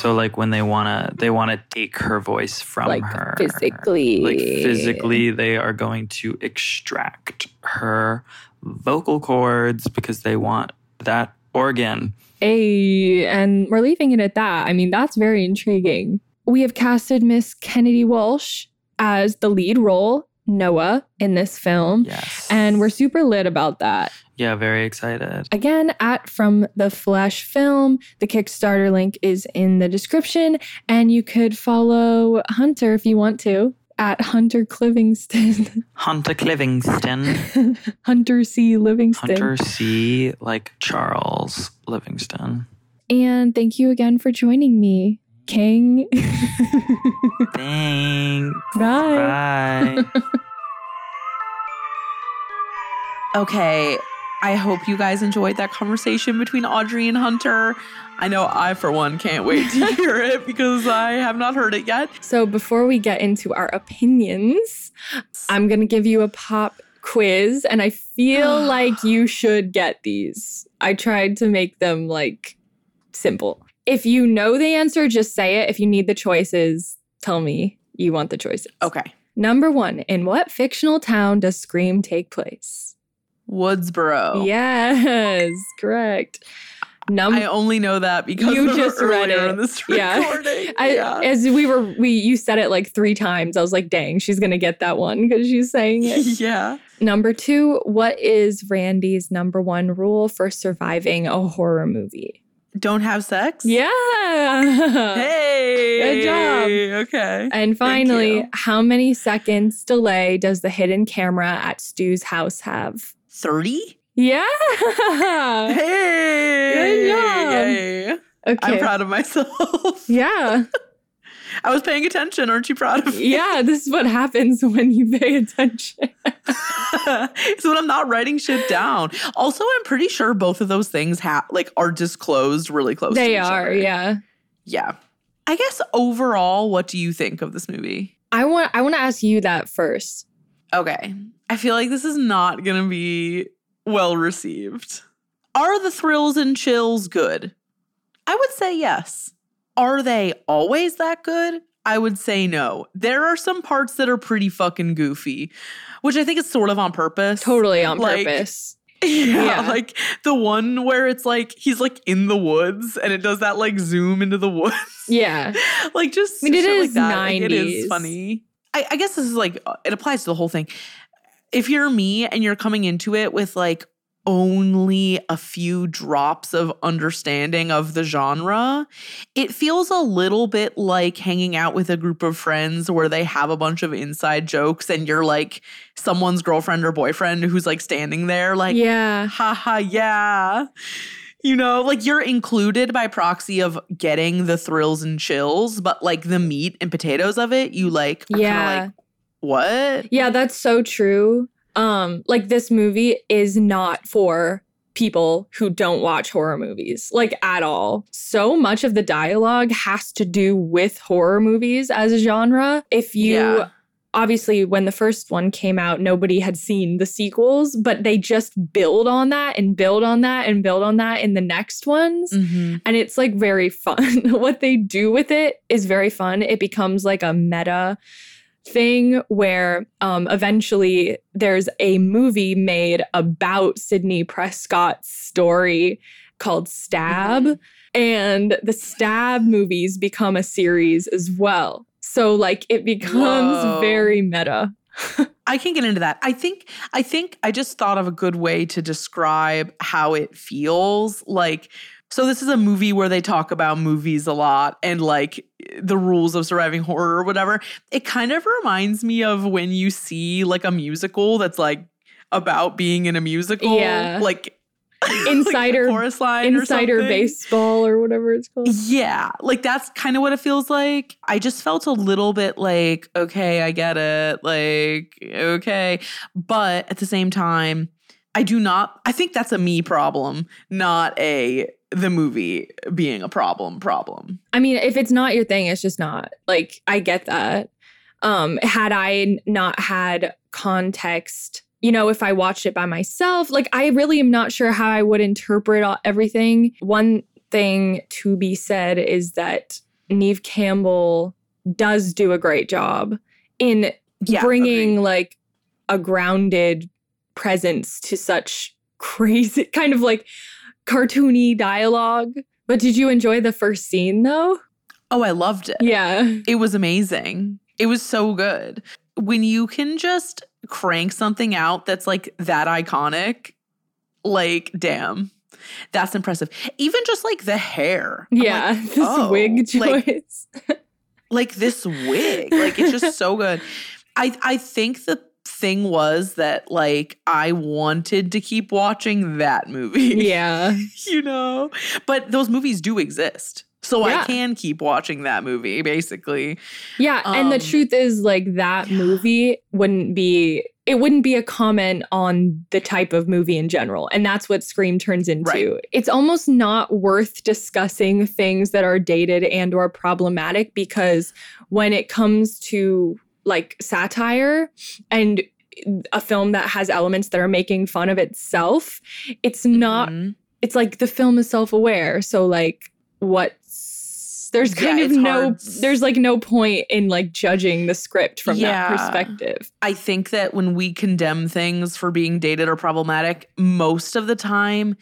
So like when they wanna they wanna take her voice from Like her. physically. Like physically they are going to extract her vocal cords because they want that organ. Hey, and we're leaving it at that. I mean, that's very intriguing. We have casted Miss Kennedy Walsh as the lead role Noah in this film. Yes. And we're super lit about that. Yeah, very excited. Again, at From the Flesh Film, the Kickstarter link is in the description, and you could follow Hunter if you want to at Hunter Clivingston. Hunter Livingston. Hunter C. Livingston. Hunter C. like Charles Livingston. And thank you again for joining me, King. Thanks. Bye. Bye. Okay, I hope you guys enjoyed that conversation between Audrey and Hunter. I know I, for one, can't wait to hear it because I have not heard it yet. So before we get into our opinions, I'm going to give you a pop quiz and I feel like you should get these. I tried to make them like simple. If you know the answer, just say it. If you need the choices, tell me you want the choices. Okay. Number 1, in what fictional town does Scream take place? Woodsboro. Yes, correct. Num- I only know that because you just read it. in this Yeah. I, yeah. As we were, we you said it like three times. I was like, dang, she's gonna get that one because she's saying it. yeah. number two, what is Randy's number one rule for surviving a horror movie? Don't have sex? Yeah. Hey. Good job. Okay. And finally, how many seconds delay does the hidden camera at Stu's house have? 30? Yeah. Hey. Good job. Yay. Okay. I'm proud of myself. Yeah. I was paying attention. Aren't you proud of me? Yeah. This is what happens when you pay attention. so when I'm not writing shit down. Also, I'm pretty sure both of those things have like are disclosed really close. to they are. other. Yeah. Yeah. I guess overall, what do you think of this movie? I want. I want to ask you that first. Okay. I feel like this is not going to be well received. Are the thrills and chills good? I would say yes. Are they always that good? I would say no. There are some parts that are pretty fucking goofy, which I think is sort of on purpose. Totally on Like, purpose. Yeah, Yeah. like the one where it's like he's like in the woods and it does that like zoom into the woods. Yeah. like just I mean, it shit like is that. Like, it 90s. is funny. I, I guess this is like it applies to the whole thing. If you're me and you're coming into it with like only a few drops of understanding of the genre, it feels a little bit like hanging out with a group of friends where they have a bunch of inside jokes and you're like someone's girlfriend or boyfriend who's like standing there like yeah. haha yeah you know like you're included by proxy of getting the thrills and chills but like the meat and potatoes of it you like are Yeah. like what Yeah, that's so true. Um, like this movie is not for people who don't watch horror movies, like at all. So much of the dialogue has to do with horror movies as a genre. If you Yeah. Obviously when the first one came out, nobody had seen the sequels, but they just build on that and build on that and build on that in the next ones. mm-hmm. and it's like very fun. what they do with it is very fun. It becomes like a meta thing where um, eventually there's a movie made about Sidney Prescott's story called Stab, and the Stab movies become a series as well. So like it becomes Whoa. very meta. I can get into that. I think I think I just thought of a good way to describe how it feels. Like so this is a movie where they talk about movies a lot and like the rules of surviving horror or whatever. It kind of reminds me of when you see like a musical that's like about being in a musical. Yeah. Like Insider- chorus line Insider something. baseball or whatever it's called. Yeah, like that's kind of what it feels like. I just felt a little bit like, okay, I get it. Like, okay. But at the same time, I do not, I think that's a me problem, not a the movie being a problem problem. I mean, if it's not your thing, it's just not. Like, I get that. Um, had I not had context, you know, if I watched it by myself, like I really am not sure how I would interpret all, everything. One thing to be said is that Neve Campbell does do a great job in Yeah, bringing agreed. like a grounded presence to such crazy kind of like cartoony dialogue. But did you enjoy the first scene though? Oh, I loved it. Yeah. It was amazing. It was so good. when you can just crank something out that's like that iconic, like damn. That's impressive. Even just like the hair. Yeah, like, this oh, wig like- choice. like this wig like it's just so good i i think the thing was that like i wanted to keep watching that movie yeah. you know but those movies do exist so Yeah. i can keep watching that movie basically Yeah, and the Um, truth is like that movie wouldn't be it wouldn't be a comment on the type of movie in general. And that's what Scream turns into. Right. It's almost not worth discussing things that are dated and or problematic because when it comes to like satire and a film that has elements that are making fun of itself, it's not Mhm. it's like the film is self-aware so like what's there's Yeah, kind of no hard. there's like no point in like judging the script from Yeah. that perspective I think that when we condemn things for being dated or problematic, most of the time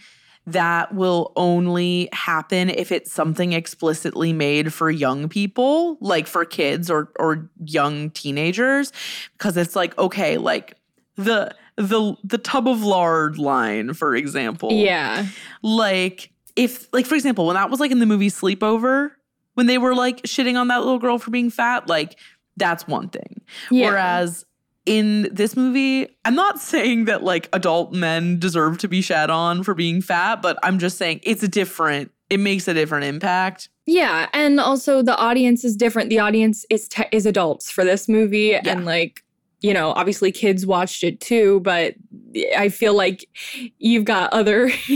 that will only happen if it's something explicitly made for young people, like for kids or or young teenagers, because it's like okay, like the the the tub of lard line, for example. yeah Like if like for example, when that was like in the movie Sleepover, when they were like shitting on that little girl for being fat, like that's one thing. yeah Whereas in this movie, I'm not saying that like adult men deserve to be shat on for being fat, but I'm just saying it's a different, it makes a different impact. yeah and also the audience is different the audience is te- is adults for this movie and like you know obviously kids watched it too but i feel like you've got other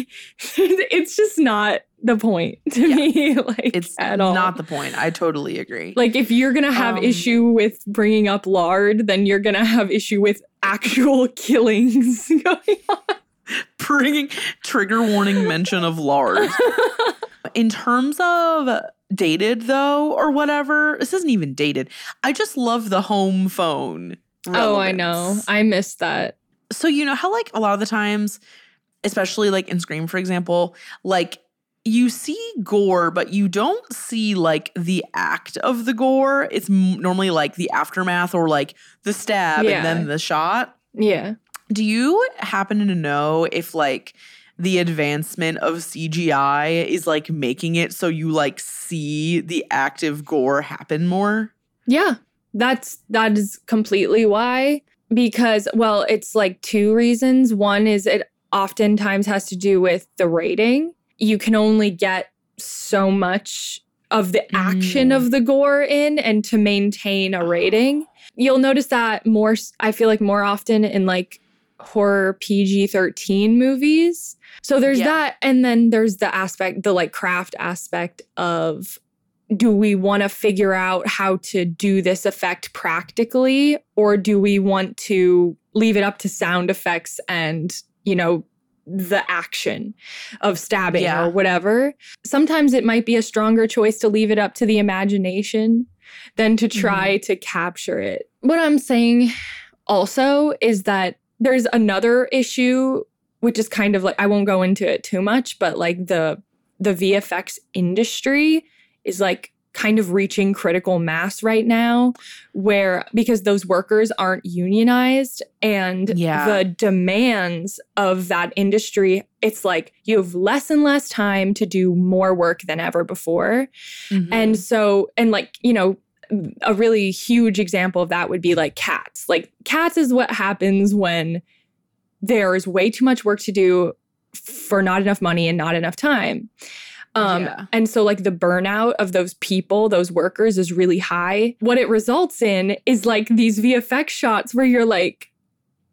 it's just not the point to Yeah. me like It's at all not the point. I totally agree. Like if you're gonna have Um, issue with bringing up lard, then you're gonna have issue with actual killings going on. bringing trigger warning mention of lard. In terms of dated though, or whatever, this isn't even dated. I just love the home phone. oh, I know. I missed that. so you know how like a lot of the times especially like in scream for example like you see gore but you don't see like the act of the gore it's m- normally like the aftermath or like the stab Yeah. and then the shot Yeah. do you happen to know if like the advancement of CGI is like making it so you like see the active gore happen more Yeah. That's that is completely why. Because well, it's like two reasons. One is it oftentimes has to do with the rating. You can only get so much of the action Mm. of the gore in and to maintain a rating. You'll notice that more I feel like more often in like horror PG-13 movies. So there's Yeah. that and then there's the aspect the like craft aspect of do we want to figure out how to do this effect practically or do we want to leave it up to sound effects and you know the action of stabbing Yeah. or whatever. Sometimes it might be a stronger choice to leave it up to the imagination than to mm-hmm. try to capture it. What i'm saying also is that there's another issue which is kind of like I won't go into it too much, but like the the VFX industry is like kind of reaching critical mass right now where because those workers aren't unionized and Yeah. the demands of that industry it's like you have less and less time to do more work than ever before Mm-hmm. and so, and like, you know, a really huge example of that would be like cats. Like, cats is what happens when there's way too much work to do for not enough money and not enough time. Um, Yeah. And so, like, the burnout of those people, those workers is really high. What it results in is like these VFX shots where you're like,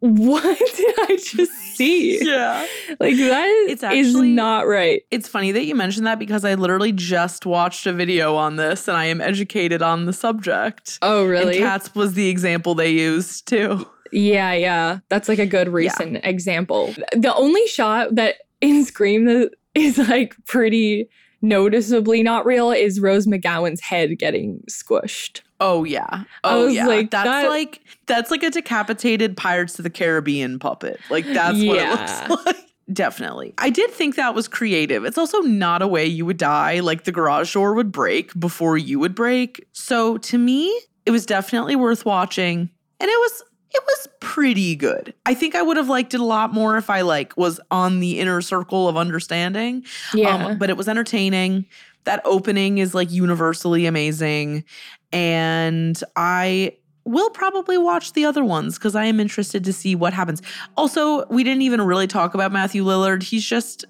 what did I just see? yeah Like, that It's is not right. It's funny that you mentioned that because I literally just watched a video on this and I am educated on the subject. Oh, really? And cats was the example they used too. Yeah, yeah. That's like a good recent example. The only shot that in Scream that is like pretty noticeably not real is Rose McGowan's head getting squished. Oh yeah. I Oh was yeah. like, that's that- like that's like a decapitated Pirates of the Caribbean puppet. Like that's what it looks like. Definitely. I did think that was creative. It's also not a way you would die. Like the garage door would break before you would break. So to me, it was definitely worth watching. and it was it was pretty good. I think I would have liked it a lot more if I like was on the inner circle of understanding. Yeah. Um, but it was entertaining. That opening is like universally amazing. And I will probably watch the other ones because I am interested to see what happens. Also, we didn't even really talk about Matthew Lillard. He's just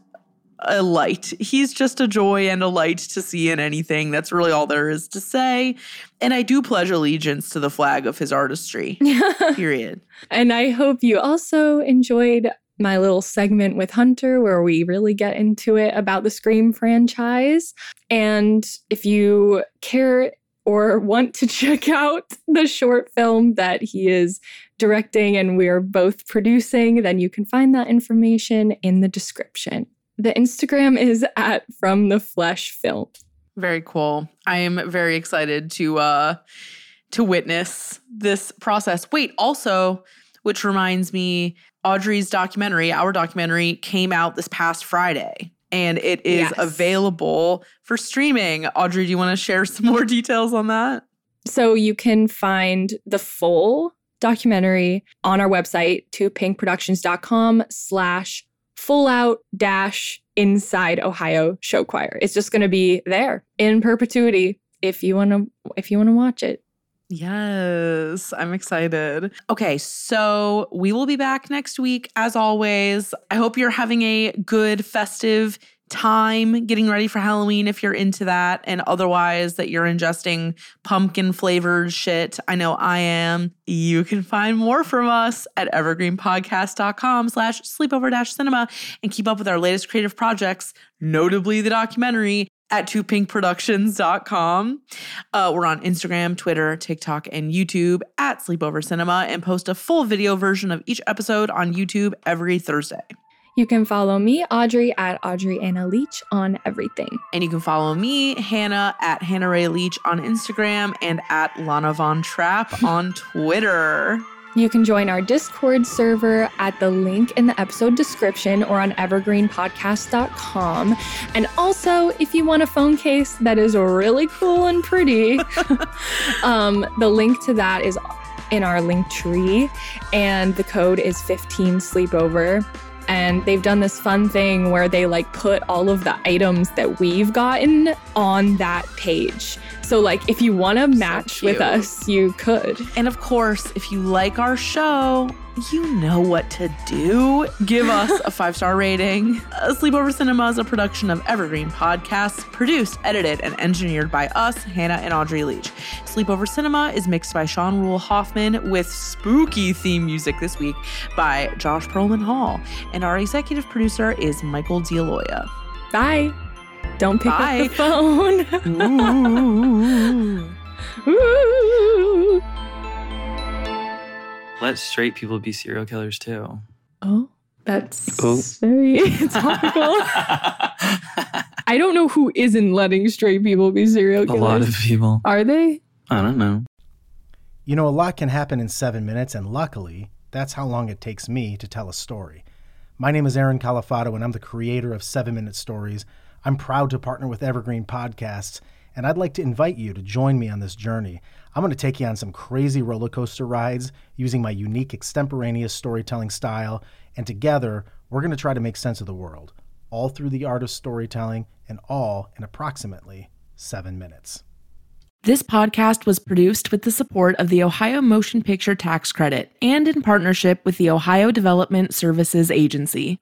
a light. He's just a joy and a light to see in anything. That's really all there is to say. And I do pledge allegiance to the flag of his artistry. Period. And I hope you also enjoyed my little segment with Hunter where we really get into it about the Scream franchise. And if you care or want to check out the short film that he is directing and we're both producing, then you can find that information in the description. The Instagram is at From the Flesh Film. Very cool. I am very excited to uh to witness this process. Wait, also, which reminds me, Audrey's documentary, our documentary, came out this past Friday and it is Yes. available for streaming. Audrey, do you want to share some more details on that? So you can find the full documentary on our website, toopinkproductions.com slash full out dash inside Ohio show choir. It's just gonna be there in perpetuity if you wanna if you wanna watch it. Yes, I'm excited. Okay, so we will be back next week as always. I hope you're having a good festive time getting ready for Halloween if you're into that and otherwise that you're ingesting pumpkin flavored shit. I know I am. You can find more from us at evergreenpodcast.com slash sleepover dash cinema and keep up with our latest creative projects, notably the documentary at toopinkproductions.com. Uh, we're on Instagram, Twitter, TikTok, and YouTube at Sleepover Cinema and post a full video version of each episode on YouTube every Thursday. You can follow me, Audrey, at Audrey Anna Leach on everything. And you can follow me, Hannah, at Hannah Ray Leach on Instagram and at Lana Von Trapp on Twitter. You can join our Discord server at the link in the episode description or on evergreenpodcast.com. And also, if you want a phone case that is really cool and pretty, um, the link to that is in our link tree, and the code is 15 sleepover. And they've done this fun thing where they like put all of the items that we've gotten on that page. So, like, if you want to match with us, you could. And of course, if you like our show, you know what to do. Give us a five star rating. Uh, Sleepover Cinema is a production of Evergreen Podcasts, produced, edited, and engineered by us, Hannah and Audrey Leach. Sleepover Cinema is mixed by Sean Rule Hoffman with spooky theme music this week by Josh Perlman Hall. And our executive producer is Michael D'Aloia. Bye. Don't pick Bye. up the phone. Ooh. Ooh. Let straight people be serial killers too. Oh, that's Oh. very topical. I don't know who isn't letting straight people be serial killers. A lot of people. Are they? I don't know. You know, a lot can happen in seven minutes, and luckily, that's how long it takes me to tell a story. My name is Aaron Califato, and I'm the creator of Seven Minute Stories. I'm proud to partner with Evergreen Podcasts, and I'd like to invite you to join me on this journey. I'm going to take you on some crazy roller coaster rides using my unique extemporaneous storytelling style, and together, we're going to try to make sense of the world, all through the art of storytelling, and all in approximately seven minutes. This podcast was produced with the support of the Ohio Motion Picture Tax Credit and in partnership with the Ohio Development Services Agency.